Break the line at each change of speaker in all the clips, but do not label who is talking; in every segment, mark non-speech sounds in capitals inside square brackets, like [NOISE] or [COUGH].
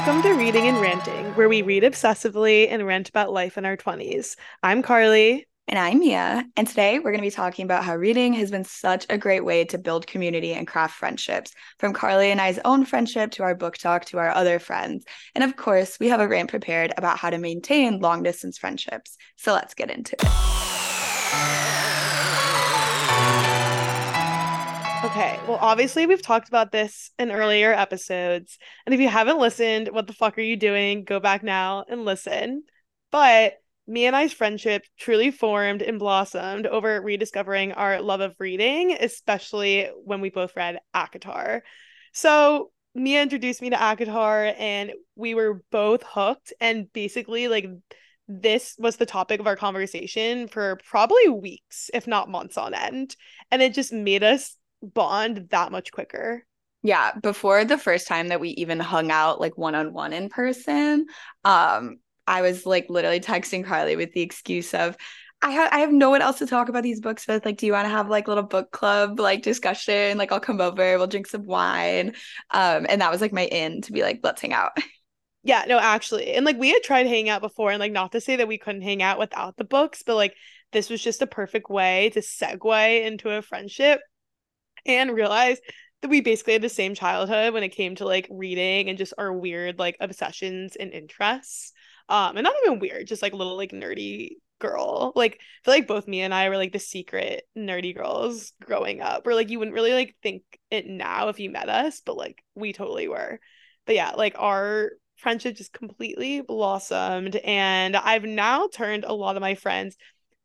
Welcome to Reading and Ranting, where we read obsessively and rant about life in our 20s. I'm Karly.
And I'm Mia. And today we're going to be talking about how reading has been such a great way to build community and craft friendships, from Karly and I's own friendship to our BookTok to our other friends. And of course, we have a rant prepared about how to maintain long distance friendships. So let's get into it.
Okay, well, obviously, we've talked about this in earlier episodes. And if you haven't listened, what the fuck are you doing? Go back now and listen. But Mia and I's friendship truly formed and blossomed over rediscovering our love of reading, especially when we both read ACOTAR. So Mia introduced me to ACOTAR and we were both hooked. And basically, like, this was the topic of our conversation for probably weeks, if not months on end. And it just made us bond that much quicker.
Yeah, before the first time that we even hung out like one on one in person, um, I was like literally texting Karly with the excuse of I have I have no one else to talk about these books with. Like, do you want to have like little book club like discussion? Like, I'll come over, we'll drink some wine. Um, and that was like my in to be like, let's hang out. [LAUGHS]
Yeah, no, actually. And like we had tried hanging out before, and like not to say that we couldn't hang out without the books, but like this was just a perfect way to segue into a friendship and realize that we basically had the same childhood when it came to like reading and just our weird like obsessions and interests. Um and not even weird just like little like nerdy girl. Like I feel like both Mia and I were like the secret nerdy girls growing up or like you wouldn't really like think it now if you met us but like we totally were. But yeah like our friendship just completely blossomed and I've now turned a lot of my friends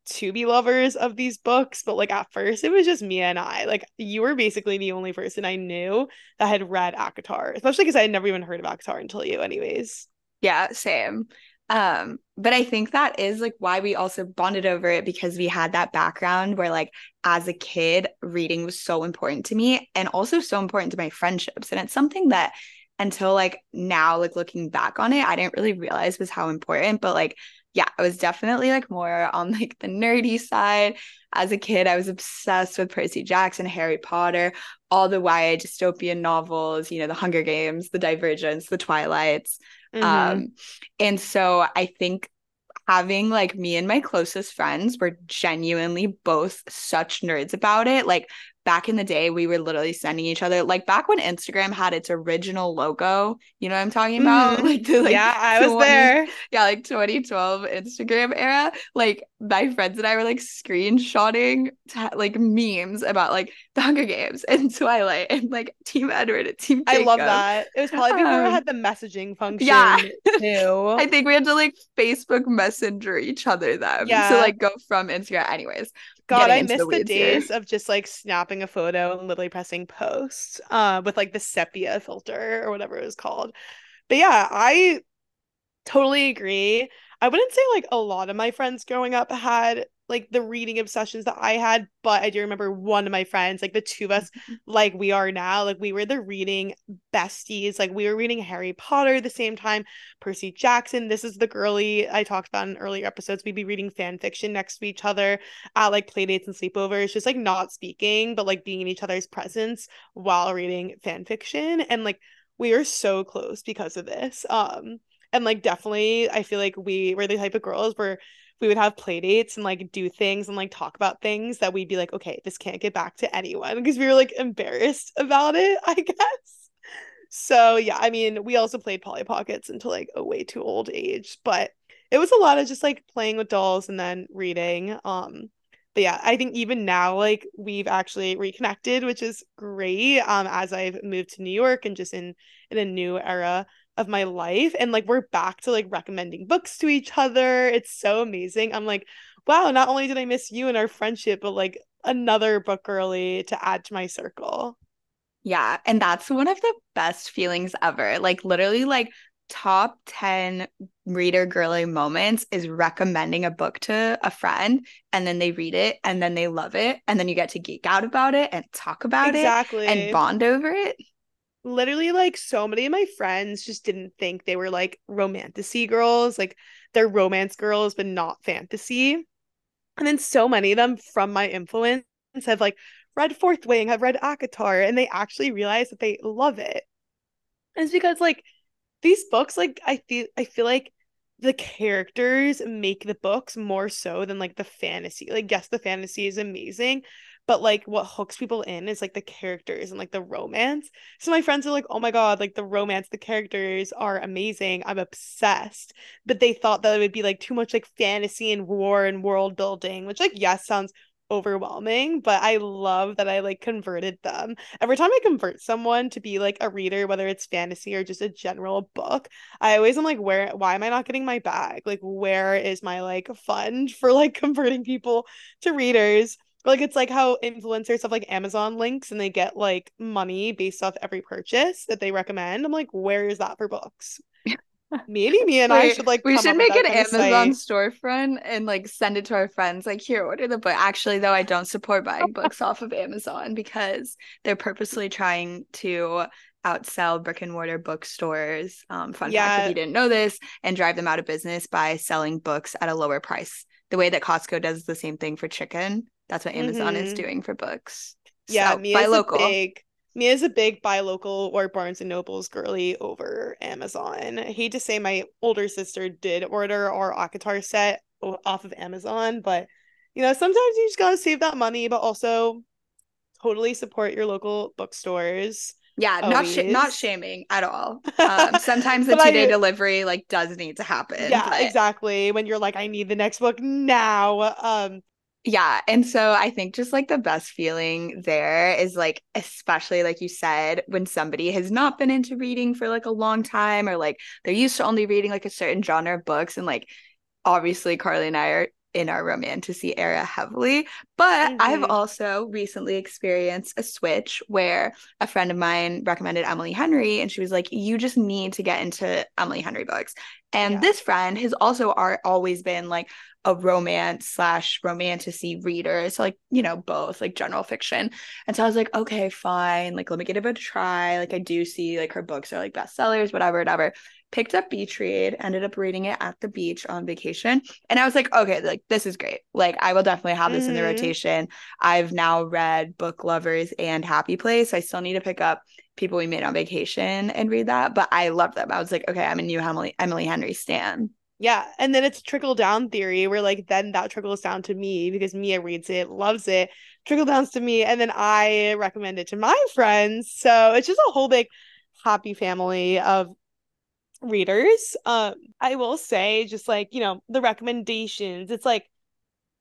to be lovers of these books, but like at first it was just Mia and I. Like you were basically the only person I knew that had read ACOTAR, especially because I had never even heard of ACOTAR until you, anyways.
Yeah, same. Um, but I think that is like why we also bonded over it because we had that background where like as a kid, reading was so important to me and also so important to my friendships. And it's something that until like now, like looking back on it, I didn't really realize was how important. But like, yeah, I was definitely like more on like the nerdy side. As a kid, I was obsessed with Percy Jackson, Harry Potter, all the YA dystopian novels, you know, the Hunger Games, the Divergents, the Twilights. Mm-hmm. Um, and so I think having like me and my closest friends were genuinely both such nerds about it. Like back in the day, we were literally sending each other like back when Instagram had its original logo. You know what I'm talking about?
Mm-hmm. [LAUGHS] Like, the, like yeah, I 20, was there.
Yeah, like 2012 Instagram era. Like my friends and I were like screenshotting t- like memes about like the Hunger Games [LAUGHS] and Twilight and like Team Edward and Team. Jacob.
I love that. It was probably before um, we had the messaging function. Yeah, too. [LAUGHS]
I think we had to like Facebook Messenger each other them. Yeah. So like go from Instagram. Anyways,
God, I miss the, the days here. of just like snapping a photo and literally pressing post uh, with like the sepia filter or whatever it was called. But yeah, I totally agree. I wouldn't say like a lot of my friends growing up had like the reading obsessions that I had, but I do remember one of my friends, like the two of us, mm-hmm. like we are now, like we were the reading besties. Like we were reading Harry Potter at the same time, Percy Jackson. This is the girly I talked about in earlier episodes. We'd be reading fan fiction next to each other at like playdates and sleepovers, just like not speaking, but like being in each other's presence while reading fan fiction. And like we are so close because of this. Um, and like definitely I feel like we were the type of girls where we would have play dates and like do things and like talk about things that we'd be like, okay, this can't get back to anyone because we were like embarrassed about it, [LAUGHS] I guess. So yeah, I mean, we also played Polly Pockets until like a way too old age, but it was a lot of just like playing with dolls and then reading. Um, but yeah, I think even now, like we've actually reconnected, which is great. Um, as I've moved to New York and just in in a new era of my life and like we're back to like recommending books to each other. It's so amazing. I'm like wow not only did i miss you and our friendship but like another book girly to add to my circle.
Yeah and that's one of the best feelings ever. Like literally like top 10 reader girly moments is recommending a book to a friend and then they read it and then they love it and then you get to geek out about it and talk about
exactly.
it and bond over it
literally like so many of my friends just didn't think they were like romantasy girls like they're romance girls but not fantasy and then so many of them from my influence have like read fourth wing have read ACOTAR and they actually realize that they love it and it's because like these books like I feel I feel like the characters make the books more so than like the fantasy. Like yes, the fantasy is amazing, but like what hooks people in is like the characters and like the romance. So my friends are like, "Oh my god, like the romance, the characters are amazing. I'm obsessed." But they thought that it would be like too much like fantasy and war and world building, which like yes sounds overwhelming, but I love that I like converted them. Every time I convert someone to be like a reader, whether it's fantasy or just a general book, I always am like, where why am I not getting my bag? Like, where is my like fund for like [LAUGHS] converting people to readers? Like it's like how influencers have like Amazon links and they get like money based off every purchase that they recommend. I'm like, where is that for books? [LAUGHS] Maybe me and Wait, I should like.
We should make an Amazon storefront and like send it to our friends. Like, here, order the book. Actually, though, I don't support buying [LAUGHS] books off of Amazon because they're purposely trying to outsell brick and mortar bookstores. Um, fun yeah. fact if you didn't know this, and drive them out of business by selling books at a lower price. The way that Costco does the same thing for chicken, that's what Amazon mm-hmm. is doing for books.
Yeah, so, buy local. big Mia's a big buy local or Barnes and Nobles girly over Amazon. I hate to say my older sister did order our ACOTAR set off of Amazon, but you know, sometimes you just gotta save that money, but also totally support your local bookstores.
Yeah, always. not sh- not shaming at all. [LAUGHS] Um, sometimes the two day delivery like does need to happen.
Yeah, but... exactly. When you're like, I need the next book now. Um,
yeah. And so I think just like the best feeling there is like, especially like you said, when somebody has not been into reading for like a long time or like they're used to only reading like a certain genre of books. And like, obviously, Karly and I are in our romantasy era heavily. But mm-hmm. I've also recently experienced a switch where a friend of mine recommended Emily Henry and she was like, you just need to get into Emily Henry books. And yeah. this friend has also are, always been like, a romance slash romantasy reader. So like, you know, both like general fiction. And so I was like, okay, fine. Like, let me give it a try. Like I do see like her books are like bestsellers, whatever, whatever. Picked up Beach Read, ended up reading it at the beach on vacation. And I was like, okay, like this is great. Like I will definitely have this mm-hmm. in the mm-hmm. rotation. I've now read Book Lovers and Happy Place. I still need to pick up People We Meet on Vacation and read that. But I love them. I was like, okay, I'm a new Emily Emily Henry Stan.
Yeah, and then it's trickle down theory where like then that trickles down to me because Mia reads it, loves it, trickle downs to me, and then I recommend it to my friends. So it's just a whole big happy family of readers. Um, I will say, just like you know, the recommendations. It's like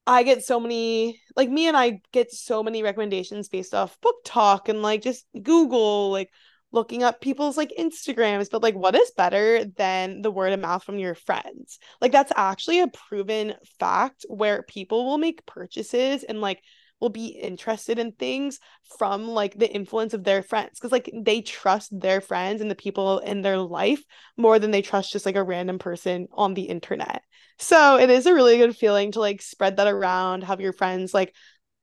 I get so many, like Mia and I get so many recommendations based off BookTok and like just Google, like looking up people's like Instagrams, but like what is better than the word of mouth from your friends? Like that's actually a proven fact where people will make purchases and like will be interested in things from like the influence of their friends because like they trust their friends and the people in their life more than they trust just like a random person on the internet. So it is a really good feeling to like spread that around, have your friends like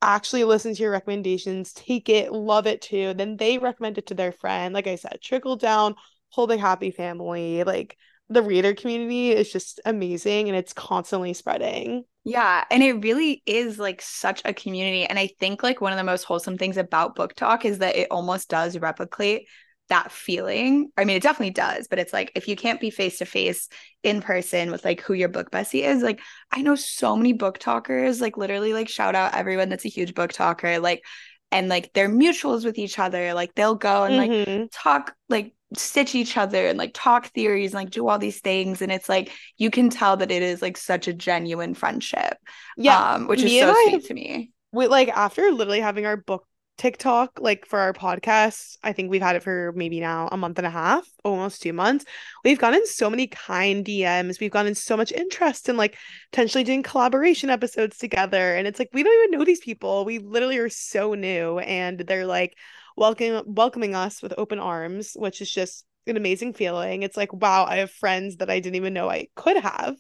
actually listen to your recommendations, take it, love it too. Then they recommend it to their friend. Like I said, trickle down, whole big happy family. Like the reader community is just amazing and it's constantly spreading.
Yeah, and it really is like such a community. And I think like one of the most wholesome things about BookTok is that it almost does replicate that feeling. I mean, it definitely does, but it's like if you can't be face to face in person with like who your book bestie is, like I know so many BookTokers, like literally like shout out everyone that's a huge BookToker, like and like they're mutuals with each other. Like they'll go and mm-hmm. like talk like stitch each other and like talk theories and like do all these things and it's like you can tell that it is like such a genuine friendship yeah um which is so sweet to me
we like after literally having our book TikTok, like for our podcast. I think we've had it for maybe now a month and a half, almost two months. We've gotten so many kind DMs. We've gotten so much interest in like potentially doing collaboration episodes together. And it's like we don't even know these people. We literally are so new and they're like welcoming welcoming us with open arms, which is just an amazing feeling. It's like, wow, I have friends that I didn't even know I could have.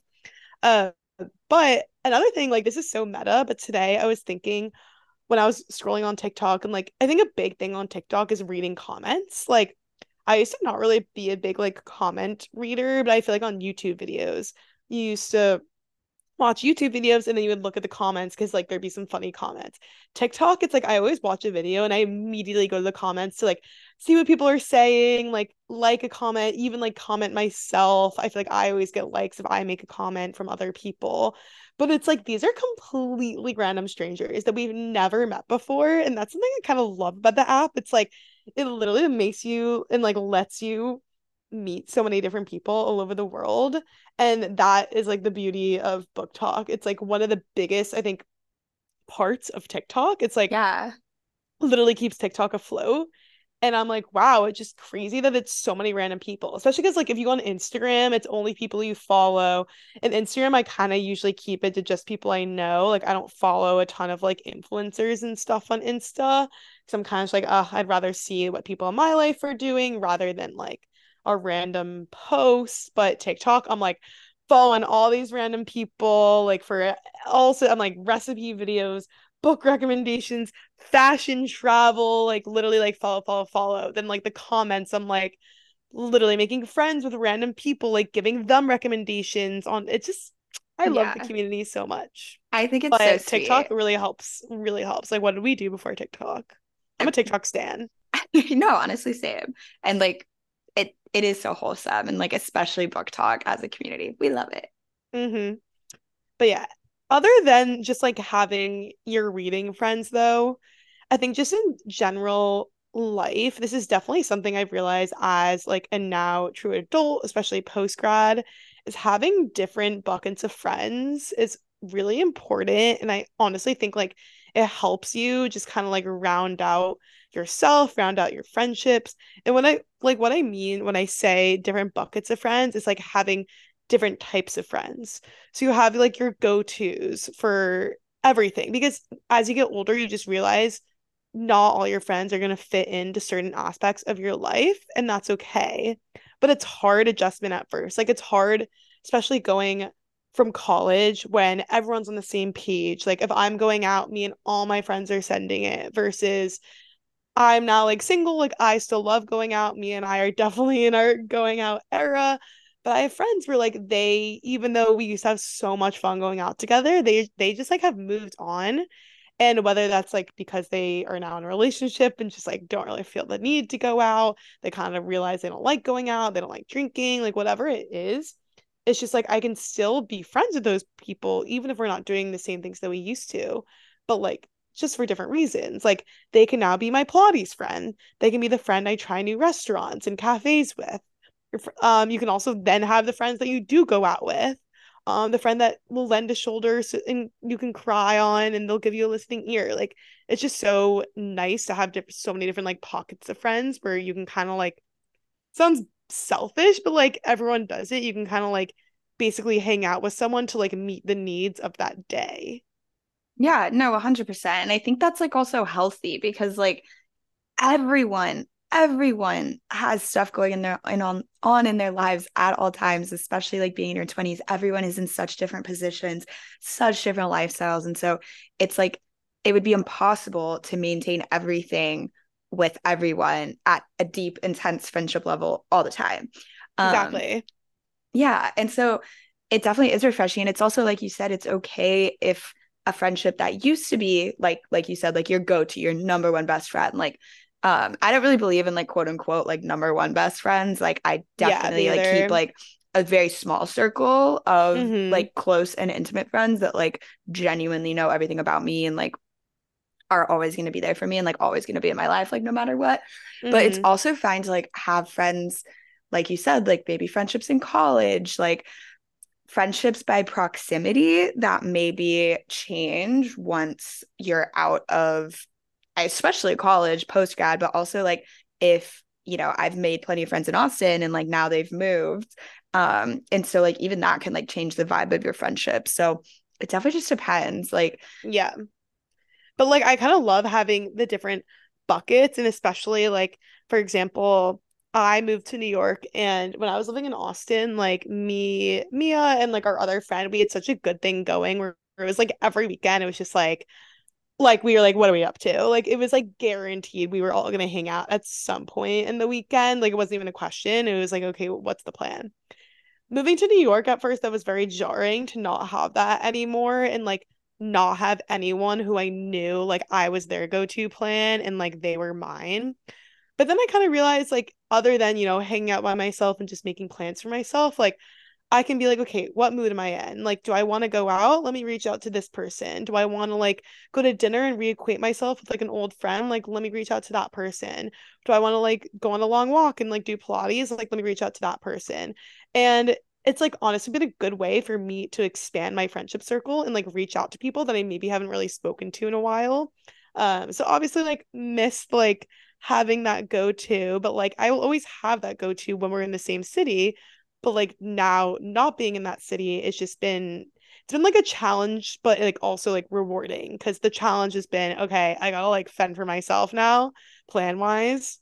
Uh, but another thing, like this is so meta, but today I was thinking when I was scrolling on TikTok and like I think a big thing on TikTok is reading comments. Like I used to not really be a big like comment reader, but I feel like on YouTube videos you used to watch YouTube videos and then you would look at the comments because like there'd be some funny comments. TikTok, it's like I always watch a video and I immediately go to the comments to like see what people are saying, like like a comment, even like comment myself. I feel like I always get likes if I make a comment from other people. But it's like these are completely random strangers that we've never met before. And that's something I kind of love about the app. It's like it literally makes you and like lets you meet so many different people all over the world and that is like the beauty of BookTok. It's like one of the biggest i think parts of tiktok. It's like
yeah.
literally keeps tiktok afloat and i'm like wow it's just crazy that it's so many random people especially because like if you go on instagram it's only people you follow and instagram i kind of usually keep it to just people i know like i don't follow a ton of like influencers and stuff on insta so i'm kind of like uh i'd rather see what people in my life are doing rather than like a random post, but TikTok, I'm like following all these random people, like for also, I'm like recipe videos, book recommendations, fashion travel, like literally like follow, follow, follow. Then like the comments, I'm like literally making friends with random people, like giving them recommendations on it. Just I love yeah. the community so much.
I think it's but
so TikTok really helps. Really helps. Like, what did we do before TikTok? I'm a TikTok stan. [LAUGHS]
no, honestly, same. And like it it is so wholesome and like especially BookTok as a community. We love it.
Mm-hmm. but yeah other than just like having your reading friends though i think just in general life this is definitely something i've realized as like a now true adult especially post grad is having different buckets of friends is really important. And i honestly think like it helps you just kind of like round out yourself, round out your friendships. And when I like what I mean when I say different buckets of friends, it's like having different types of friends. So you have like your go-tos for everything because as you get older, you just realize not all your friends are going to fit into certain aspects of your life and that's okay. But it's hard adjustment at first. Like it's hard especially going from college when everyone's on the same page. Like if I'm going out, me and all my friends are sending it versus I'm now like single, like I still love going out. Mia and I are [LAUGHS] definitely in our going out era. But I have friends where like they, even though we used to have so much fun going out together, they they just like have moved on. And whether that's like because they are now in a relationship and just like don't really feel the need to go out, they kind of realize they don't like going out, they don't like drinking, like whatever it is. It's just like I can still be friends with those people, even if we're not doing the same things that we used to. But like just for different reasons. Like they can now be my Pilates friend. They can be the friend I try new restaurants and cafes with. Um, you can also then have the friends that you do go out with. Um, the friend that will lend a shoulder so, and you can cry on and they'll give you a listening ear. Like it's just so nice to have diff- so many different like pockets of friends where you can kind of like sounds selfish, but like everyone does it. You can kind of like basically hang out with someone to like meet the needs of that day.
Yeah, no, 100%. And I think that's like also healthy because like everyone everyone has stuff going in their and on on in their lives at all times especially like being in your 20s everyone is in such different positions such different lifestyles and so it's like it would be impossible to maintain everything with everyone at a deep intense friendship level all the time.
Um, exactly.
yeah and so it definitely is refreshing. And it's also like you said it's okay if a friendship that used to be like like you said like your go-to your number one best friend like um i don't really believe in like quote unquote like number one best friends. Like i definitely yeah, like keep like a very small circle of mm-hmm. like close and intimate friends that like genuinely know everything about me and like are always going to be there for me and like always going to be in my life like no matter what mm-hmm. but it's mm-hmm. also fine to like have friends like you said like maybe friendships in college like friendships by proximity that maybe change once you're out of especially college post grad but also like if you know I've made plenty of friends in Austin and like now they've moved um and so like even that can like change the vibe of your friendship so it definitely just depends like
yeah but like I kind of love having the different buckets and especially like for example I moved to New York and when I was living in Austin, like me, Mia, and like our other friend, we had such a good thing going where it was like every weekend, it was just like like we were like, what are we up to? Like it was like guaranteed we were all gonna hang out at some point in the weekend. Like it wasn't even a question. It was like, okay, what's the plan? moving to New York at first, that was very jarring to not have that anymore and like not have anyone who I knew like I was their go to plan and like they were mine. But then I kind of realized like, other than, you know, hanging out by myself and just making plans for myself, like, I can be like, okay, what mood am I in? Like, do I want to go out? Let me reach out to this person. Do I want to like go to dinner and reacquaint myself with like an old friend? Like, let me reach out to that person. Do I want to like go on a long walk and like do Pilates? Like, let me reach out to that person. And it's like honestly been a good way for me to expand my friendship circle and like reach out to people that I maybe haven't really spoken to in a while. Um, so obviously like missed like having that go to, but like I will always have that go to when we're in the same city but like now not being in that city it's just been it's been like a challenge but like also like rewarding because the challenge has been okay i gotta like fend for myself now plan wise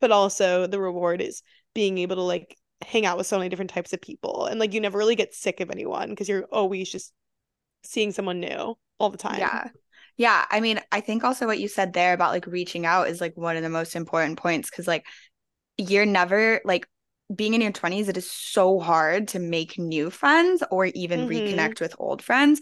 but also the reward is being able to like hang out with so many different types of people and like you never really get sick of anyone because you're always just seeing someone new all the time
yeah yeah i mean i think also what you said there about like reaching out is like one of the most important points because like you're never like being in your 20s, it is so hard to make new friends or even mm-hmm. reconnect with old friends.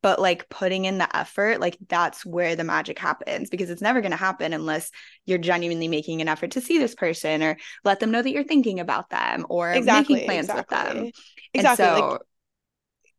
But like putting in the effort, like that's where the magic happens because it's never going to happen unless you're genuinely making an effort to see this person or let them know that you're thinking about them or exactly, making plans exactly. with them.
Exactly. So, like,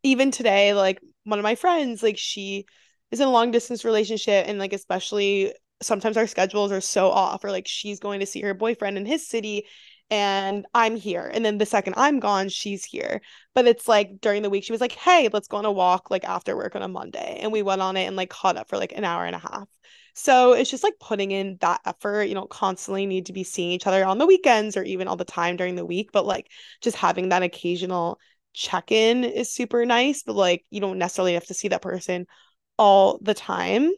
even today, like one of my friends, like she is in a long distance relationship and like especially sometimes our schedules are so off or like she's going to see her boyfriend in his city and I'm here. And then the second I'm gone, she's here. But it's like during the week, she was like, hey, let's go on a walk like after work on a Monday. And we went on it and like caught up for like an hour and a half. So it's just like putting in that effort. You don't constantly need to be seeing each other on the weekends or even all the time during the week, but like just having that occasional check in is super nice. But like you don't necessarily have to see that person all the time.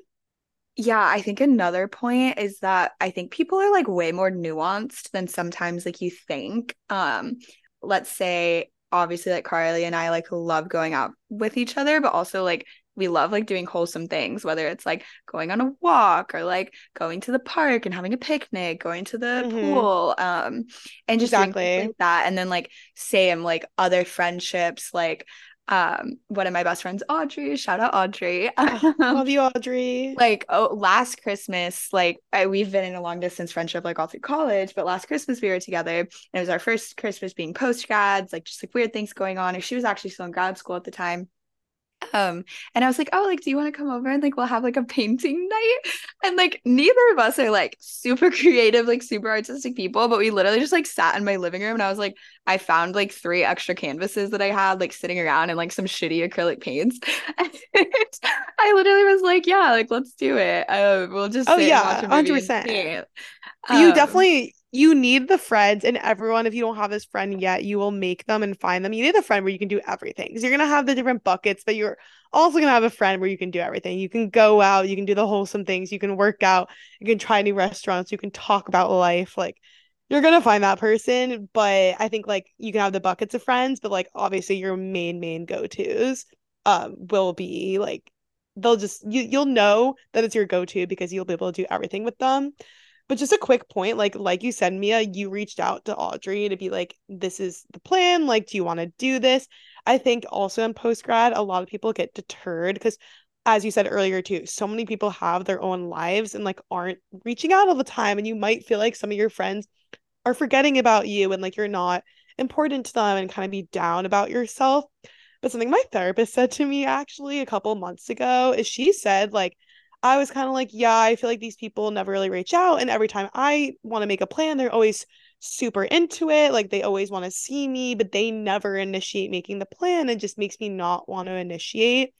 Yeah, I think another point is that I think people are like way more nuanced than sometimes like you think. Um, let's say obviously like Karly and I like love going out with each other, but also like we love like doing wholesome things, whether it's like going on a walk or like going to the park and having a picnic, going to the mm-hmm. pool, um, and just exactly like that. And then like same like other friendships, like um one of my best friends audrey shout out audrey. [LAUGHS]
Love you audrey.
like oh last christmas like I, we've been in a long distance friendship like all through college but last christmas we were together and it was our first christmas being post grads like just like weird things going on and she was actually still in grad school at the time um and i was like oh like do you want to come over and like we'll have like a painting night? And like neither of us are like super [LAUGHS] creative like super artistic people but we literally just like sat in my living room and i was like i found like three extra canvases that i had like sitting around and like some shitty acrylic paints. [LAUGHS] And i literally was like yeah like let's do it. Uh, we'll just
oh yeah 100% um, you definitely you need the friends and everyone if you don't have this friend yet you will make them and find them. You need a friend where you can do everything. You're going to have the different buckets but you're also going to have a friend where you can do everything. You can go out you can do the wholesome things you can work out you can try new restaurants you can talk about life. Like you're going to find that person but i think like you can have the buckets of friends but like obviously your main main go-to's um will be like they'll just you you'll know that it's your go-to because you'll be able to do everything with them but just a quick point, like like you said, Mia, you reached out to Audrey to be like, this is the plan. Like, do you want to do this? I think also in post grad, a lot of people get deterred because as you said earlier too, so many people have their own lives and like aren't reaching out all the time. And you might feel like some of your friends are forgetting about you and like you're not important to them and kind of be down about yourself. But something my therapist said to me actually a couple months ago is she said, like, I was kind of like, yeah, I feel like these people never really reach out. And every time I want to make a plan, they're always super into it. Like they always want to see me, but they never initiate making the plan and just makes me not want to initiate.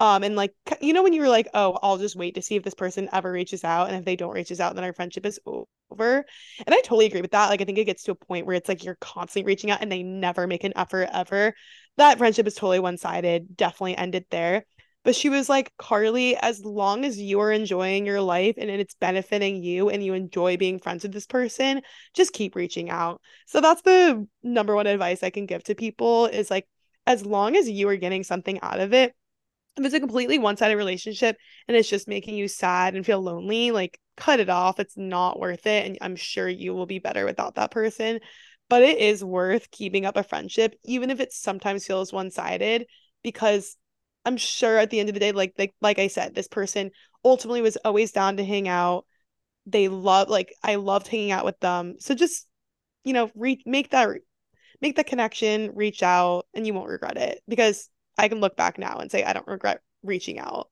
Um, and like you know, when you were like, oh, I'll just wait to see if this person ever reaches out. And if they don't reaches out, then our friendship is over. And I totally agree with that. Like I think it gets to a point where it's like you're constantly reaching out and they never make an effort ever. That friendship is totally one-sided. Definitely ended there. But she was like, Karly, as long as you are enjoying your life and it's benefiting you and you enjoy being friends with this person, just keep reaching out. So that's the number one advice I can give to people is like, as long as you are getting something out of it, if it's a completely one sided relationship and it's just making you sad and feel lonely, like cut it off. It's not worth it. And I'm sure you will be better without that person. but it is worth keeping up a friendship, even if it sometimes feels one sided, because I'm sure at the end of the day, like like like I said, this person ultimately was always down to hang out. They love like I loved hanging out with them. So just you know, re- make that make that connection, reach out, and you won't regret it because I can look back now and say I don't regret reaching out.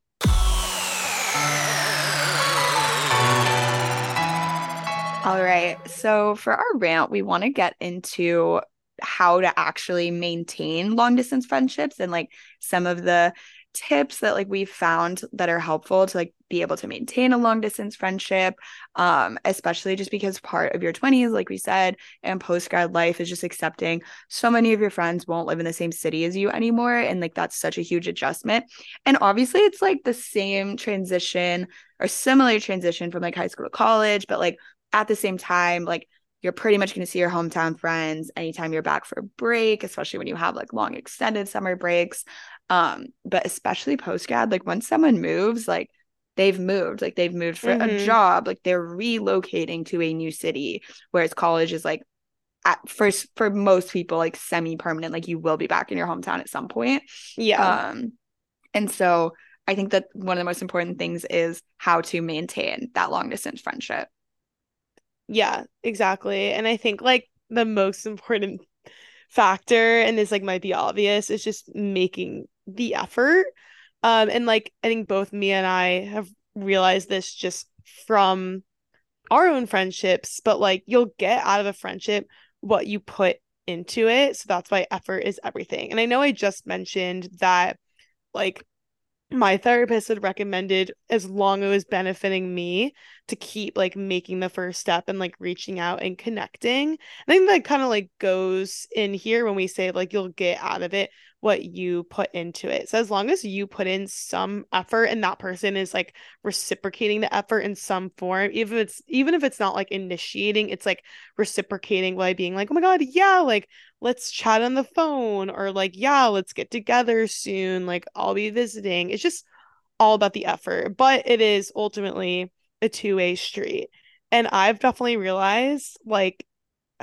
All right. So for our rant, we want to get into how to actually maintain long distance friendships and like some of the tips that like we've found that are helpful to like be able to maintain a long distance friendship um especially just because part of your 20s like we said and post grad life is just accepting so many of your friends won't live in the same city as you anymore and like that's such a huge adjustment. And obviously it's like the same transition or similar transition from like high school to college but like at the same time like you're pretty much going to see your hometown friends anytime you're back for a break especially when you have like long extended summer breaks. Um but especially post grad like once someone moves like they've moved like they've moved for mm-hmm. a job like they're relocating to a new city whereas college is like at first for most people like semi permanent like you will be back in your hometown at some point.
Yeah.
Um and so i think that one of the most important things is how to maintain that long distance friendship
yeah, exactly. And I think like the most important factor, and this like might be obvious, is just making the effort. Um, and like I think both Mia and I have realized this just from our own friendships, but like you'll get out of a friendship what you put into it. So that's why effort is everything. And I know I just mentioned that like my therapist had recommended as long as it was benefiting me to keep like making the first step and like reaching out and connecting. I think that kind of like goes in here when we say like you'll get out of it what you put into it. So as long as you put in some effort and that person is like reciprocating the effort in some form, even if it's even if it's not like initiating, it's like reciprocating by being like, "Oh my god, yeah, like let's chat on the phone or like, yeah, let's get together soon, like I'll be visiting." It's just all about the effort, but it is ultimately a two-way street. And I've definitely realized like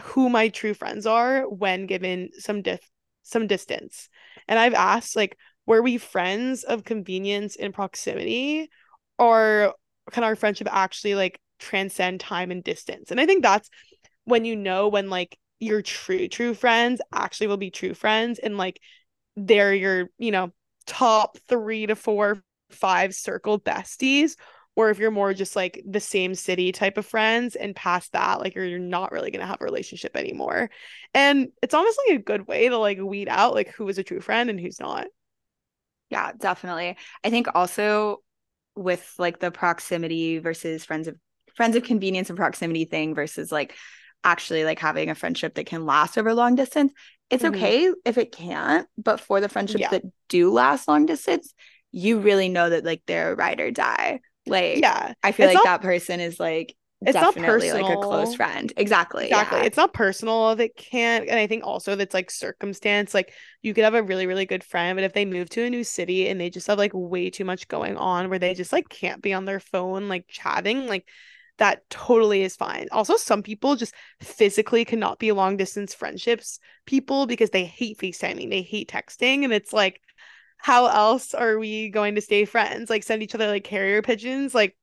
who my true friends are when given some diff some distance. And I've asked, like, were we friends of convenience and proximity? Or can our friendship actually like transcend time and distance? And I think that's when you know when like your true, true friends actually will be true friends and like they're your, you know, top three to four, five circle besties or if you're more just like the same city type of friends and past that like you're, you're not really going to have a relationship anymore and it's honestly a good way to like weed out like who is a true friend and who's not
yeah definitely i think also with like the proximity versus friends of friends of convenience and proximity thing versus like actually like having a friendship that can last over long distance it's mm-hmm. okay if it can't but for the friendships yeah. that do last long distance you really know that like they're ride or die like, yeah, I feel like not, that person is like it's definitely not like a close friend. Exactly.
Exactly.
Yeah.
It's not personal it can't. And I think also that's like circumstance. Like you could have a really, really good friend, but if they move to a new city and they just have like way too much going on where they just like can't be on their phone, like chatting, like that totally is fine. Also, some people just physically cannot be long distance friendships people because they hate FaceTiming, they hate texting. And it's like, how else are we going to stay friends? Like send each other like carrier pigeons. Like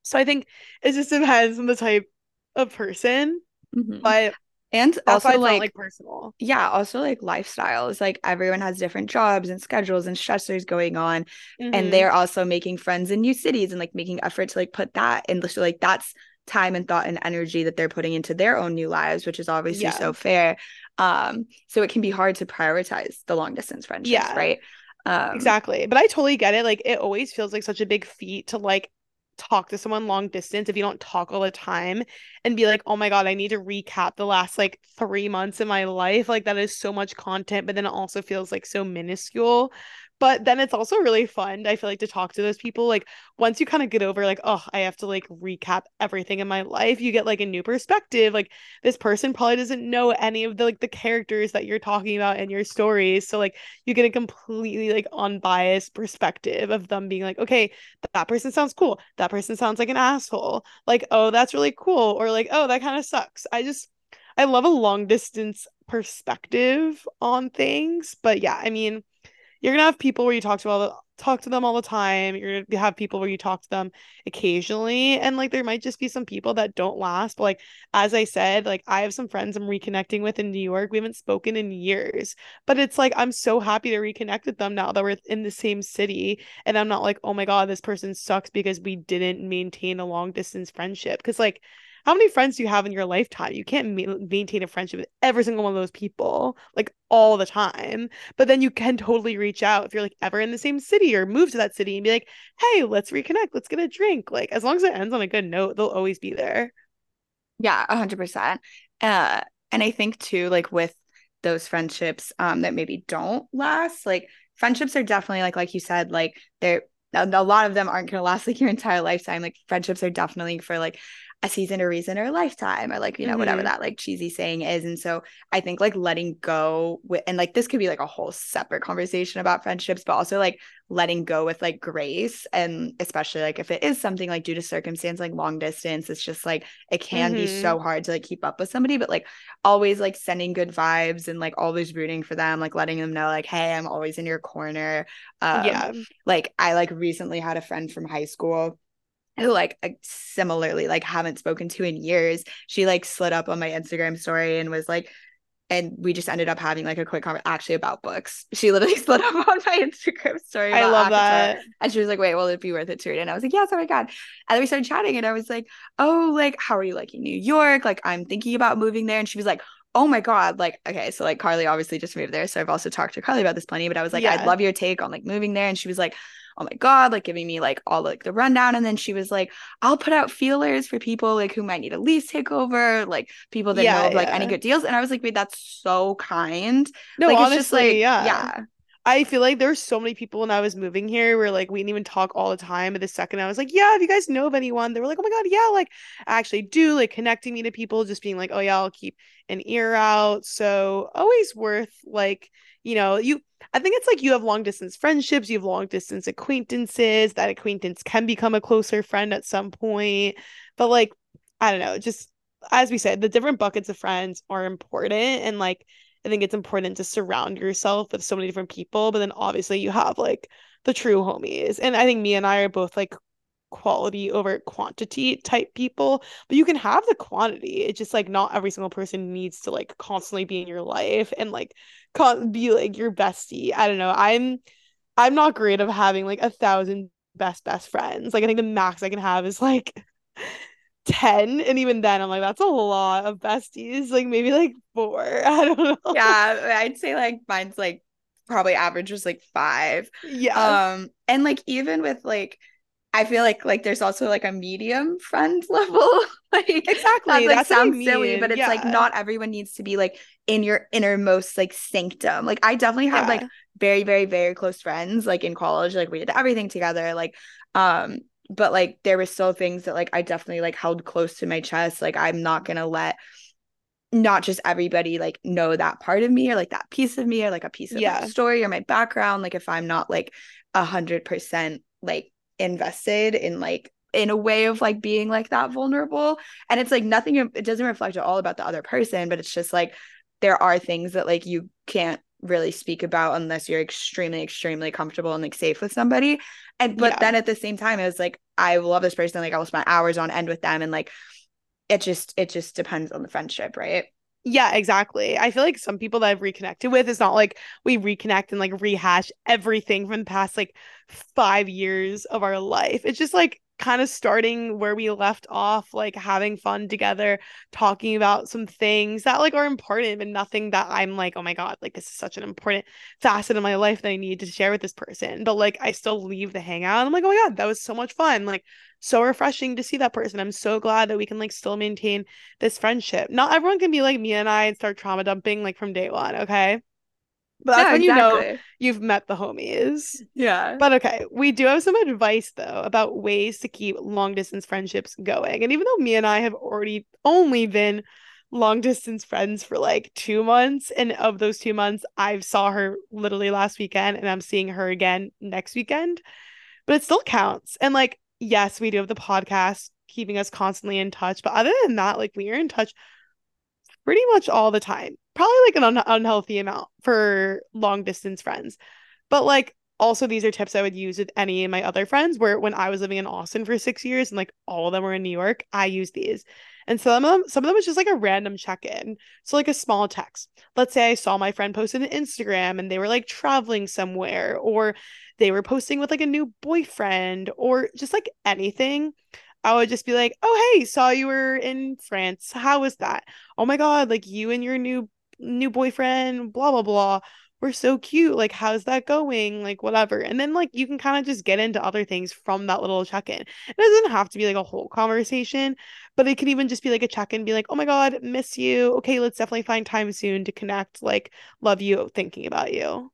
so I think it just depends on the type of person. Mm-hmm. But
and also like,
like personal.
Yeah, also like lifestyles. Like everyone has different jobs and schedules and stressors going on. Mm-hmm. And they're also making friends in new cities and like making effort to like put that in so like that's time and thought and energy that they're putting into their own new lives, which is obviously yeah. so fair. Um, so it can be hard to prioritize the long distance friendships, yeah. right?
Um, exactly. But I totally get it. Like it always feels like such a big feat to like talk to someone long distance if you don't talk all the time and be like, oh my God, I need to recap the last like three months in my life. Like that is so much content, but then it also feels like so minuscule but then it's also really fun i feel like to talk to those people like once you kind of get over like oh i have to like recap everything in my life you get like a new perspective like this person probably doesn't know any of the like the characters that you're talking about in your stories so like you get a completely like unbiased perspective of them being like okay that person sounds cool that person sounds like an asshole like oh that's really cool or like oh that kind of sucks i just I love a long distance perspective on things. But yeah, I mean, you're gonna have people where you talk to all the talk to them all the time. You're gonna have people where you talk to them occasionally. And like there might just be some people that don't last. But like as I said, like I have some friends I'm reconnecting with in New York. We haven't spoken in years. But it's like I'm so happy to reconnect with them now that we're in the same city. And I'm not like, oh my God, this person sucks because we didn't maintain a long distance friendship. Cause like how many friends do you have in your lifetime? You can't ma- maintain a friendship with every single one of those people like all the time. But then you can totally reach out if you're like ever in the same city or move to that city and be like, hey, let's reconnect. Let's get a drink. Like as long as it ends on a good note, they'll always be there.
Yeah, a hundred percent. Uh, and I think too, like with those friendships um that maybe don't last, like friendships are definitely like like you said, like they're a lot of them aren't going to last like your entire lifetime. Like friendships are definitely for like a season, a reason, or a lifetime, or like, you know, mm-hmm. whatever that like cheesy saying is. And so I think like letting go with, and like this could be like a whole separate conversation about friendships, but also like letting go with like grace. And especially like if it is something like due to circumstance, like long distance, it's just like it can mm-hmm. be so hard to like keep up with somebody, but like always like sending good vibes and like always rooting for them, like letting them know, like, hey, I'm always in your corner. Um, yeah. Like I like recently had a friend from high school who like uh, similarly like haven't spoken to in years she like slid up on my instagram story and was like and we just ended up having like a quick conversation actually about books. [LAUGHS] She literally [LAUGHS] slid up on my Instagram story.
I love that.
And she was like, wait, will it be worth it to read? And I was like, yes, oh my God. And then we started chatting and I was like, oh, like, how are you liking New York? Like, I'm thinking about moving there. And she was like, oh my God. Like, okay, so like Karly obviously just moved there. So I've also talked to Karly about this plenty, but I was like, yeah. I'd love your take on like moving there. And she was like, oh my god like giving me like all like the rundown. And then she was like i'll put out feelers for people like who might need a lease takeover like people that yeah, know of, like yeah. any good deals. And i was like wait that's so kind.
No
like,
honestly, it's just like yeah. yeah I feel like there's so many people when I was moving here where like we didn't even talk all the time. But the second I was like, yeah, if you guys know of anyone, they were like, oh my god, yeah, like I actually do, like connecting me to people, just being like, oh yeah, I'll keep an ear out. So always worth like you know, you I think it's like you have long distance friendships, you have long distance acquaintances, that acquaintance can become a closer friend at some point. But like, I don't know, just as we said, the different buckets of friends are important. And like, I think it's important to surround yourself with so many different people. But then obviously you have like the true homies. And I think Mia and I are both like quality over quantity type people but you can have the quantity it's just like not every single person needs to like constantly be in your life and like con- be like your bestie i don't know i'm i'm not great of having like a thousand best best friends like i think the max i can have is like 10 and even then i'm like that's a lot of besties like maybe like four [LAUGHS] i don't know
yeah i'd say like mine's like probably average was like five
yeah
um and like even with like I feel like like there's also like a medium friend [LAUGHS] level. like
exactly.
That like, sounds silly, but it's yeah. like not everyone needs to be like in your innermost like sanctum. Like I definitely had yeah. like very, very, very close friends like in college. Like we did everything together. Like um, but like there were still things that like I definitely like held close to my chest. Like I'm not gonna let not just everybody like know that part of me or like that piece of me or like a piece of yeah. my story or my background. Like if I'm not like a hundred percent like invested in like in a way of like being like that vulnerable and it's like nothing it doesn't reflect at all about the other person but it's just like there are things that like you can't really speak about unless you're extremely extremely comfortable and like safe with somebody and but yeah. then at the same time it was like i love this person like i will spend hours on end with them and like it just it just depends on the friendship right
yeah, exactly. I feel like some people that I've reconnected with, it's not like we reconnect and like rehash everything from the past like five years of our life. It's just like kind of starting where we left off, like having fun together, talking about some things that like are important, but nothing that I'm like, oh my God, like this is such an important facet of my life that I need to share with this person. But like I still leave the hangout. I'm like, oh my God, that was so much fun. Like so refreshing to see that person. I'm so glad that we can like still maintain this friendship. Not everyone can be like Mia and I and start trauma dumping like from day one, okay? But that's yeah, when exactly. you know you've met the homies.
Yeah.
But okay, we do have some advice though about ways to keep long distance friendships going. And even though Mia and I have already only been long distance friends for like two months, and of those two months, I saw her literally last weekend, and I'm seeing her again next weekend. But it still counts. And like yes, we do have the podcast keeping us constantly in touch. But other than that, like we are in touch pretty much all the time. Probably like an un- unhealthy amount for long distance friends. But like also these are tips I would use with any of my other friends where when I was living in Austin for 6 years and like all of them were in New York, I use these. And some of them some of them was just like a random check-in. So like a small text. Let's say I saw my friend posted an Instagram and they were like traveling somewhere or they were posting with like a new boyfriend or just like anything. I would just be like, "Oh, hey, saw you were in France. How was that? Oh my god, like you and your new new boyfriend, blah blah blah. We're so cute. Like, how's that going? Like, whatever." And then like you can kind of just get into other things from that little check-in. It doesn't have to be like a whole conversation, but it can even just be like a check-in, be like, "Oh my god, miss you. Okay, let's definitely find time soon to connect. Like, love you, thinking about you."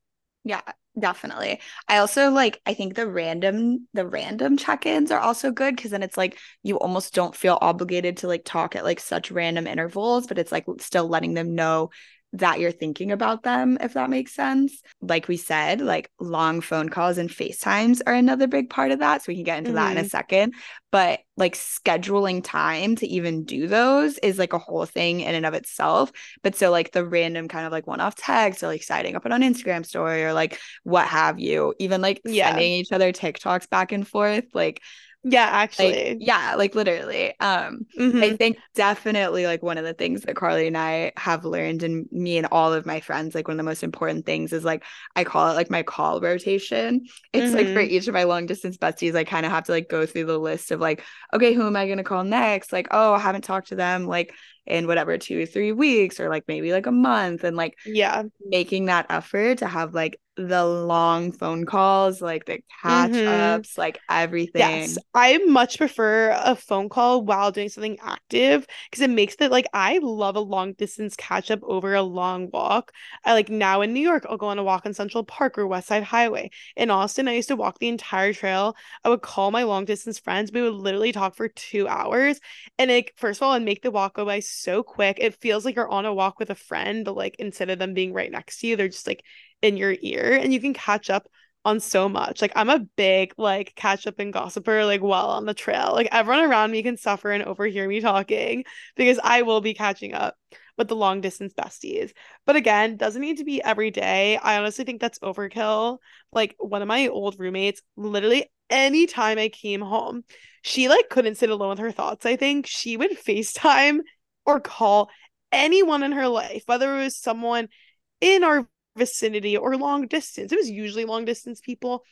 Yeah, definitely. I also like I think the random the random check-ins are also good because then it's like you almost don't feel obligated to like talk at like such random intervals, but it's like still letting them know that you're thinking about them, if that makes sense. Like we said, like long phone calls and FaceTimes are another big part of that. So we can get into mm-hmm. that in a mm-hmm. second. But like scheduling time to even do those is like a whole thing in and of itself. But so like the random kind of like one-off text or like signing up on Instagram story or like what have you, even like yeah. sending each other TikToks back and forth, like
yeah, actually.
Like, yeah, like literally. Um mm-hmm. I think definitely like one of the things that Karly and I have learned and me and all of my friends like one of the most important things is like I call it like my call rotation. It's mm-hmm. like for mm-hmm. each of my long distance besties I kind of have to like go through the list of like okay, who am I going to call next? Like, oh, I haven't talked to them like in whatever two or three weeks or like maybe like a month and like
yeah
making that effort to have like the long phone calls, like the catch mm-hmm. ups, like everything. Yes,
I much prefer a phone call while doing something active because it makes it like I love a long distance catch up over a long walk. I like now in New York, I'll go on a walk on Central Park or West Side Highway. In Austin, I used to walk the entire trail. I would call my long distance friends. We would literally talk for two hours. And like, first of all, and make the walk go by so quick. It feels like you're on a walk with a friend, but like instead of them being right next to you, they're just like in your ear and you can catch up on so much. Like I'm a big like catch up and gossiper like while on the trail. Like everyone around me can suffer and overhear me talking because I will be catching up with the long distance besties. But again, doesn't need to be every day. I honestly think that's overkill. Like one of my old roommates, literally anytime I came home, she like couldn't sit alone with her thoughts. I think she would FaceTime or call anyone in her life, whether it was someone in our vicinity or long distance. It was usually long distance people.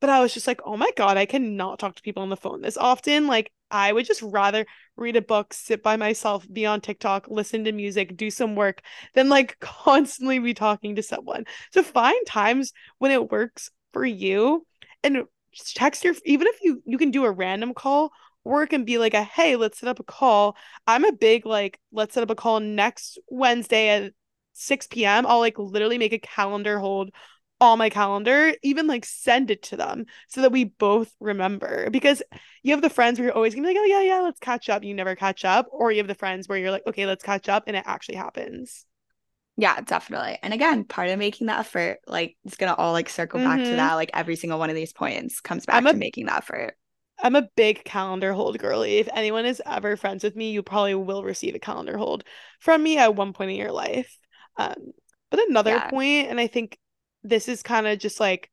But I was just like, oh my God, I cannot talk to people on the phone this often. Like, I would just rather read a book, sit by myself, be on TikTok, listen to music, do some work than like [LAUGHS] constantly be talking to someone. So find times when it works for you and text your, even if you, you can do a random call work and be like a hey let's set up a call i'm a big like let's set up a call next wednesday at 6 p.m., I'll like literally make a calendar hold on my calendar, even like send it to them so that we both remember. Because you have the friends where you're always gonna be like, oh, yeah, yeah, let's catch up. You never catch up. Or you have the friends where you're like, okay, let's catch up. And it actually happens.
Yeah, definitely. And again, part of making that effort, like it's gonna all like circle mm-hmm. back to mm-hmm. that. Like every single one of these points comes back I'm to making that effort.
I'm a big calendar hold girly. If anyone is ever friends with me, you probably will receive a calendar hold from me at one point in your life. Um, but another yeah. point, and I think this is kind of just like,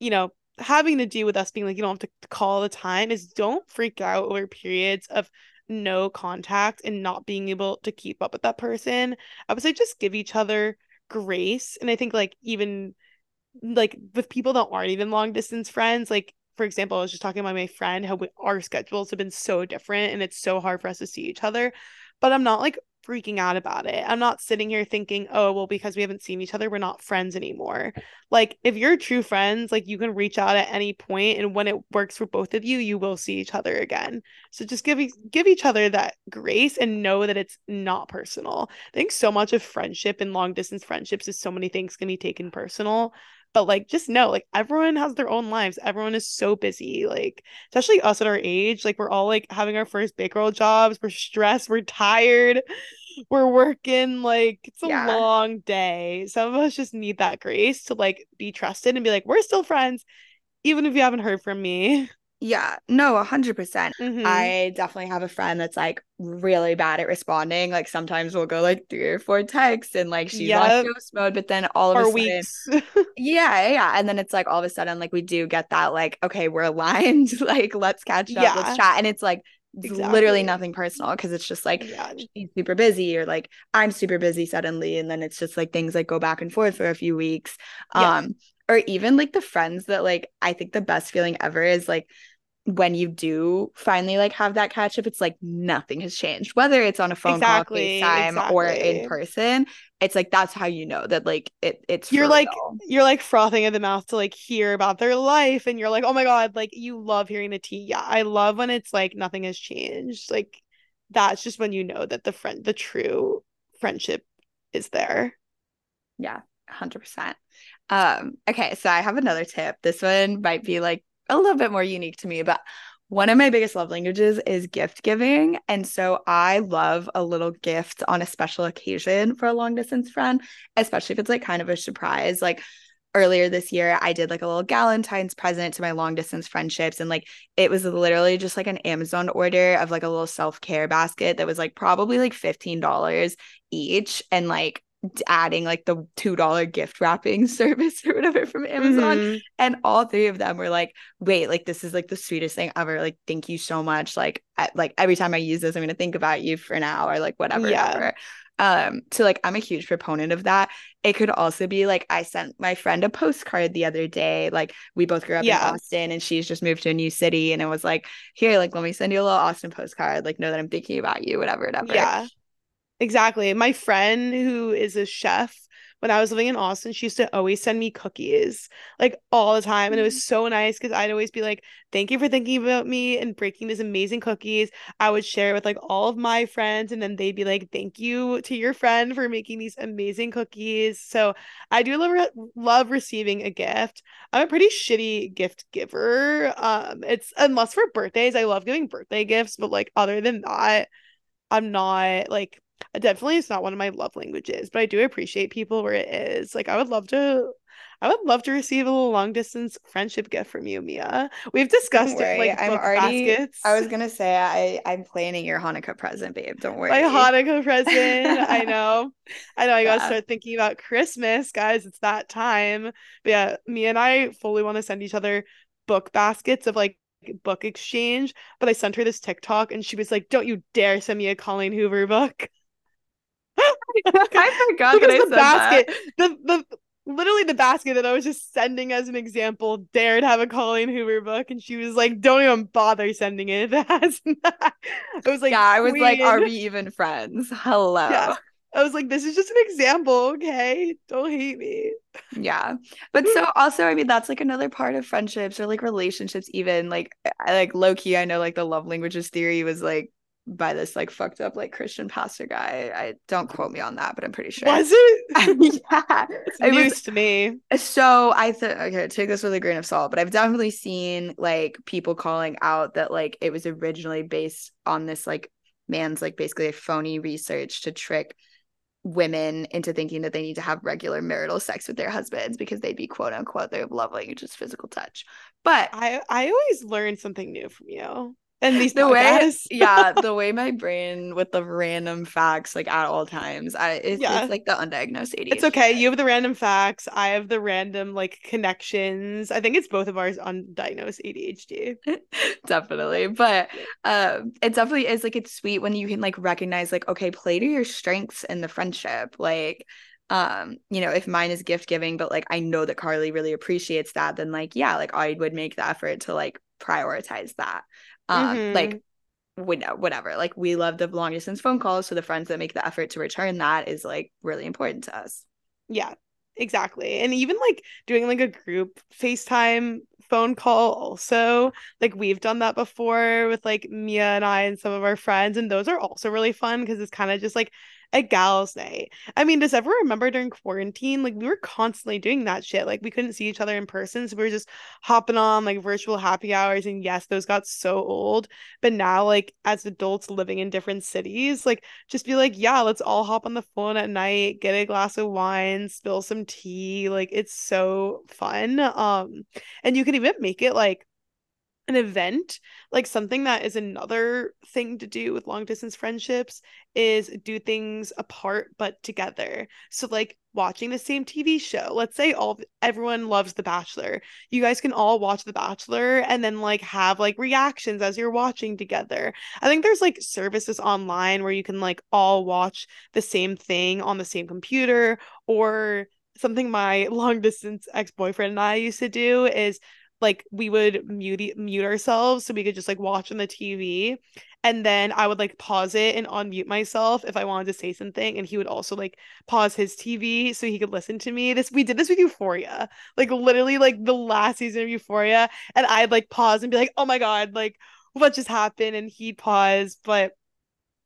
you know, having to do with us being like, you don't have to call all the time, is don't freak out over periods of no contact and not being able to keep up with that person. I would say just give each other grace. And I think like even like with people that aren't even long distance friends, like for example, I was just talking about my friend how we, our schedules have been so different and it's so hard for us to see each other. But I'm not like freaking out about it. I'm not sitting here thinking, oh, well, because we haven't seen each other, we're not friends anymore. Like, if you're true friends, like you can reach out at any point, and when it works for both of you, you will see each other again. So just give give each other that grace and know that it's not personal. I think so much of friendship and long distance friendships is so many things can be taken personal but like just know like everyone has their own lives. Everyone is so busy like especially us at our age like we're all like having our first big girl jobs we're stressed we're tired [LAUGHS] we're working like it's a yeah. long day. Some of us just need that grace to like be trusted and be like we're still friends even if you haven't heard from me [LAUGHS]
Yeah, no, a hundred percent.
Mhm.
I definitely have a friend that's like really bad at responding. Like sometimes we'll go like three or four texts and like she's on ghost mode, but then all of a sudden,
weeks. [LAUGHS]
yeah, yeah. And then it's like all of a sudden, like we do get that, like, okay, we're aligned. [LAUGHS] like, let's catch up,
Yeah.
let's chat. And it's like
Exactly.
literally nothing personal because it's just like
yeah.
she's super busy or like I'm super busy suddenly. And then it's just like things like go back and forth for a few weeks.
Yeah.
Um, or even like the friends that like I think the best feeling ever is like when you do finally like have that catch up, it's like nothing has changed. Whether it's on a phone
Exactly,
call, FaceTime, or in person, it's like that's how you know that like it it's
You're like
real.
you're like frothing at the mouth to like hear about their life and you're like, "Oh my God, like you love hearing the tea." Yeah, I love when it's like nothing has changed. Like that's just when you know that the friend the true friendship is there.
Yeah, 100%. Um, okay, so I have another tip. This one might be like a little bit more unique to me, but one of my biggest love languages is gift giving. And so I love a little gift on a special occasion for a long distance friend, especially if it's like kind of a surprise. Like earlier this year, I did like a little Galentine's present to my long distance friendships. And like it was literally just like an Amazon order of like a little self care basket that was like probably like $15 each. And like adding like the $2 gift wrapping [LAUGHS] service or whatever from Amazon.
Mhm.
And all three of them were like, wait, like this is like the sweetest thing ever. Like, thank you so much. Like, I, like every time I use this, I'm gonna think about you for now or like whatever.
Yeah.
whatever. Um, so like I'm a huge proponent of that. It could also be like I sent my friend a postcard the other day. Like we both grew up
Yeah.
in Austin and she's just moved to a new city. And it was like, here, like let me send you a little Austin postcard. Like know that I'm thinking about you, whatever, whatever.
Yeah. Exactly. My friend who is a chef, when I was living in Austin, she used to always send me cookies like all the time. And it was so nice because I'd always be like, thank you for thinking about me and breaking these amazing cookies. I would share it with like all of my friends, and then they'd be like, thank you to your friend for making these amazing cookies. So I do love, love receiving a gift. I'm a pretty shitty gift giver. Um, it's unless for birthdays, I love giving birthday gifts, but like other than that, I'm not like definitely it's not one of my love languages, but I do appreciate people where it is. Like I would love to I would love to receive a little long distance friendship gift from you, Mia. We've discussed
worry.
it like
I'm
book
already
baskets.
I was gonna say I I'm planning your Hanukkah present, babe. Don't worry.
my Hanukkah present. I [LAUGHS] know. I know I gotta
Yeah.
start thinking about Christmas, guys. It's that time. But yeah, Mia and I fully want to send each other book baskets of like book exchange. But I sent her this TikTok and she was like, Don't you dare send me a Colleen Hoover book. [LAUGHS]
I forgot that I
the
said that.
basket, the the literally the basket that I was just sending as an example dared have a Colleen Hoover book, and she was like, "Don't even bother sending it." If it [LAUGHS] has that. I was like,
yeah, I was like, are we even friends? [LAUGHS] Hello.
Yeah. I was like, "This is just an example, okay? Don't hate me."
Yeah. But so also, I mean, that's like another part of friendships or like relationships, even like I like low key, I know like the love languages theory was like by this like fucked up like Christian pastor guy. I don't quote me on that, but I'm pretty sure.
Was [LAUGHS] it?
yeah. [LAUGHS]
It's
It was-
to me.
So I thought, okay, take this with a grain of salt, but I've definitely seen like people calling out that like it was originally based on this like man's like basically a phony research to trick women into thinking that they need to have regular marital sex with their husbands because they'd be quote unquote their love language is physical touch. But
I I always learn something new from you [LAUGHS] and these
the way [LAUGHS] yeah the way my brain with the random facts like at all times i it's,
Yeah.
it's like the undiagnosed ADHD
It's okay. You have the random facts. I have the random like connections. I think it's both of ours undiagnosed ADHD. [LAUGHS]
definitely but um it definitely is like it's sweet when you can like recognize like okay play to your strengths in the friendship like um you know if mine is gift giving but like i know that karly really appreciates that then like yeah like i would make the effort to like prioritize that um
Mhm.
like we know whatever like we love the long distance phone calls so the friends that make the effort to return that is like really important to us
Yeah, exactly. And even like doing like a group FaceTime phone call also. Like we've done that before with like Mia and I and some of our friends, and those are also really fun because it's kind of just like a gals night. I mean, does everyone remember during quarantine? Like we were constantly doing that shit. Like we couldn't see each other in person, so we were just hopping on like virtual happy hours. And yes, those got so old. But now, like as adults living in different cities, like just be like, yeah, let's all hop on the phone at night, get a glass of wine, spill some tea. Like it's so fun. Um, and you can even make it like an event. Like something that is another thing to do with long distance friendships is do things apart but together. So like watching the same tv show. Let's say all everyone loves the bachelor. You guys can all watch the bachelor and then like have like reactions as you're watching together. I think there's like services online where you can like all watch the same thing on the same computer or something my [LAUGHS] long distance ex-boyfriend and I used to do is like we would mute mute ourselves so we could just like watch on the TV and then I would like pause it and unmute myself if I wanted to say something and he would also like pause his TV so he could listen to me. This we did this with Euphoria. Like literally like the last season of Euphoria and I'd like pause and be like, "Oh my god, like what just happened?" and he'd pause, but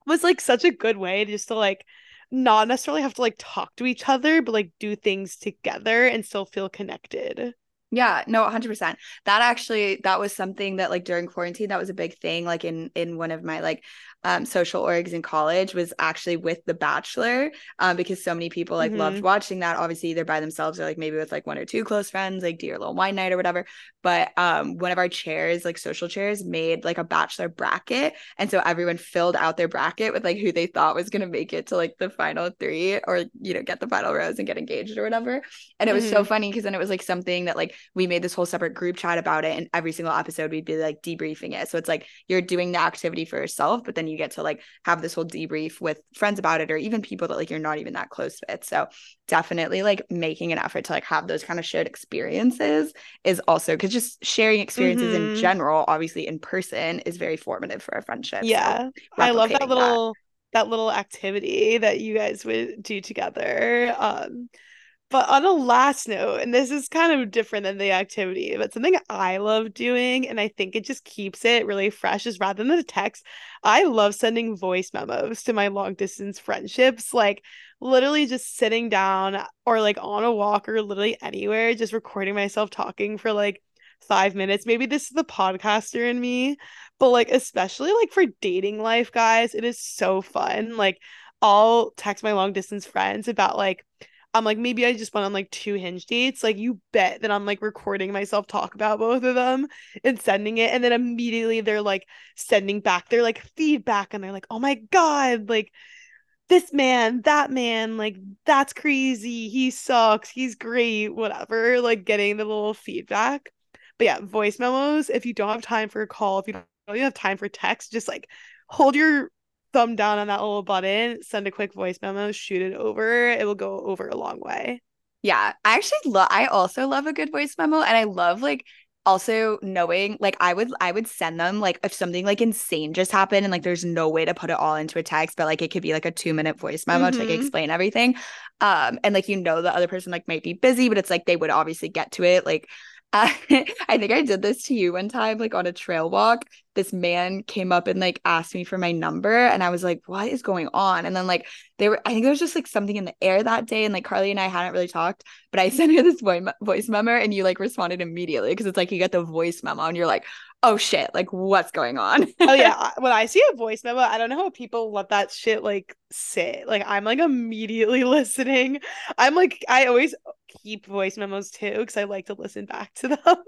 was like such a good way to just to like not necessarily have to like talk to each other, but like do things together and still feel connected.
Yeah, no, 100%. That actually that was something that like during quarantine that was a big thing like in in one of my like um, social orgs in college was actually with The Bachelor um, because so many people like mm-hmm. loved watching that. Obviously, either by themselves or like maybe with like one or two close friends, like your little wine night or whatever. But um, one of our chairs, like social chairs, made like a Bachelor bracket, and so everyone filled out their bracket with like who they thought was gonna make it to like the final three or you know get the final rose and get engaged or whatever. And it was mm-hmm. so funny because then it was like something that like we made this whole separate group chat about it, and every single episode we'd be like debriefing it. So it's like you're doing the activity for yourself, but then you get to like have this whole debrief with friends about it or even people that like you're not even that close with. So definitely like making an effort to like have those kind of shared experiences is also because just sharing experiences mm-hmm. in general, obviously in person, is very formative for a friendship.
Yeah. So I love that little that. that little activity that you guys would do together. Um but on a last note, and this is kind of different than the activity, but something I love doing, and I think it just keeps it really fresh, is rather than the text, I love sending voice memos to my long distance friendships. Like literally just sitting down or like on a walk or literally anywhere, just recording myself talking for like five minutes. Maybe this is the podcaster in me, but like, especially like for dating life, guys, it is so fun. Like, I'll text my long distance friends about like, I'm like, maybe I just went on like two hinge dates. Like, you bet that I'm like recording myself talk about both of them and sending it. And then immediately they're like sending back their like feedback and they're like, oh my God, like this man, that man, like that's crazy. He sucks. He's great, whatever. Like getting the little feedback. But yeah, voice memos. If you don't have time for a call, if you don't have time for text, just like hold your thumb down on that little button, send a quick voice memo, shoot it over. It will go over a long way.
Yeah, I actually love. I also love a good voice memo, and I love like also knowing like I would I would send them like if something like insane just happened and like there's no way to put it all into a text, but like it could be like a two minute voice memo mm-hmm. to like mm-hmm. explain everything. Um, and like you know the other person like might be busy, but it's like they would obviously get to it like [LAUGHS] I, think I did this to you one time, like on a trail walk. This man came up and like asked me for my number, and I was like, "What is going on?" And then like they were, I think there was just like something in the air that day, and like Karly and I hadn't really talked, but I [LAUGHS] sent her this voice voice memo, and you like responded immediately because it's like you get the voice memo, and you're like, "Oh shit, like what's going on?"
oh yeah, [LAUGHS] when I see a voice memo, I don't know how people let that shit like sit. Like I'm like immediately [LAUGHS] listening. I'm like I always keep voice memos too because I like to listen back to [LAUGHS] them.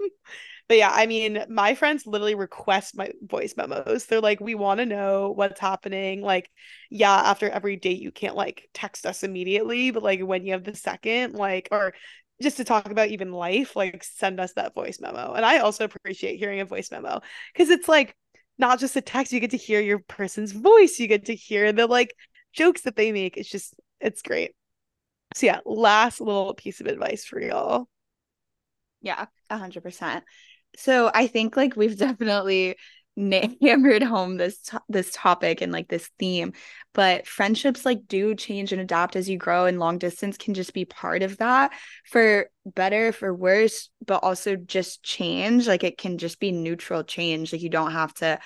but yeah, I mean, my friends literally request my voice memos. They're like, we want to know what's happening. Like, yeah, after every date, you can't like text us immediately, but like when you have the second, like, or just to talk about even life, like send us that voice memo. And I also appreciate hearing a voice memo because it's like not just a text, you get to hear your person's voice, you get to hear the like jokes that they make. It's just, it's great. So yeah, last little piece of advice for y'all.
Yeah, a hundred percent. So I think like we've definitely [LAUGHS] hammered home this to- this topic and like this theme, but friendships like do change and adapt as you grow, and long distance can just be part of that for better, for worse, but also just change. Like it can just be neutral change. Like you don't have to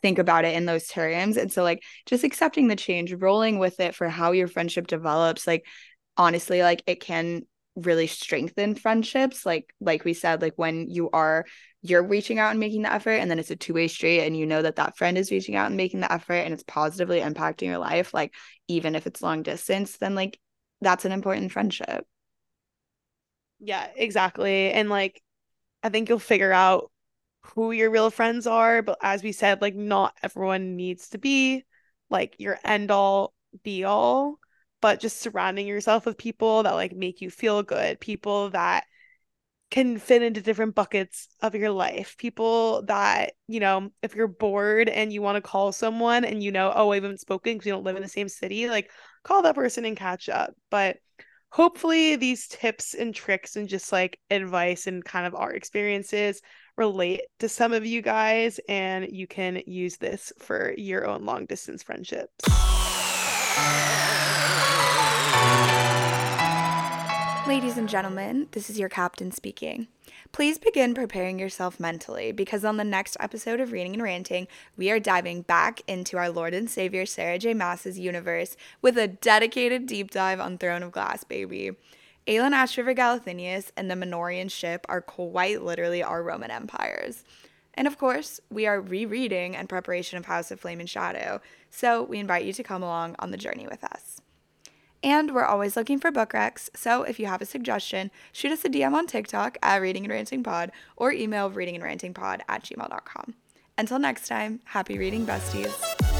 think about it in those terms. And so, like, just accepting the change, rolling with it for how your friendship develops, like, honestly like it can really strengthen friendships like like we said like when you are you're reaching out and making the effort and then it's a two-way street and you know that that friend is reaching out and making the effort and it's positively impacting your life like even if it's long distance then like that's an important friendship
yeah exactly and like i think you'll figure out who your real friends are. But as we said, like, not everyone needs to be like your end all be all, but just surrounding yourself with people that like make you feel good, people that can fit into different buckets of your life. People that, you know, if you're bored and you want to call someone and you know, oh, I haven't spoken because you don't live in the same city, like call that person and catch up. But hopefully these tips and tricks and just like advice and kind of our experiences relate to some of you guys and you can use this for your own long distance friendships.
Ladies and gentlemen, this is your captain speaking. Please begin preparing yourself mentally because on the next episode of Reading and Ranting, we are diving back into our Lord and Savior Sarah J. Maas's universe with a dedicated deep dive on Throne of Glass, baby. Aelin Ashriver Galathynius and the Manorian ship are quite literally our Roman empires. And of course, we are rereading in preparation of House of Flame and Shadow, so we invite you to come along on the journey with us. And we're always looking for book recs, so if you have a suggestion, shoot us a DM on TikTok at Reading and Ranting Pod or email reading and ranting pod at gmail.com. Until next time, happy reading, besties.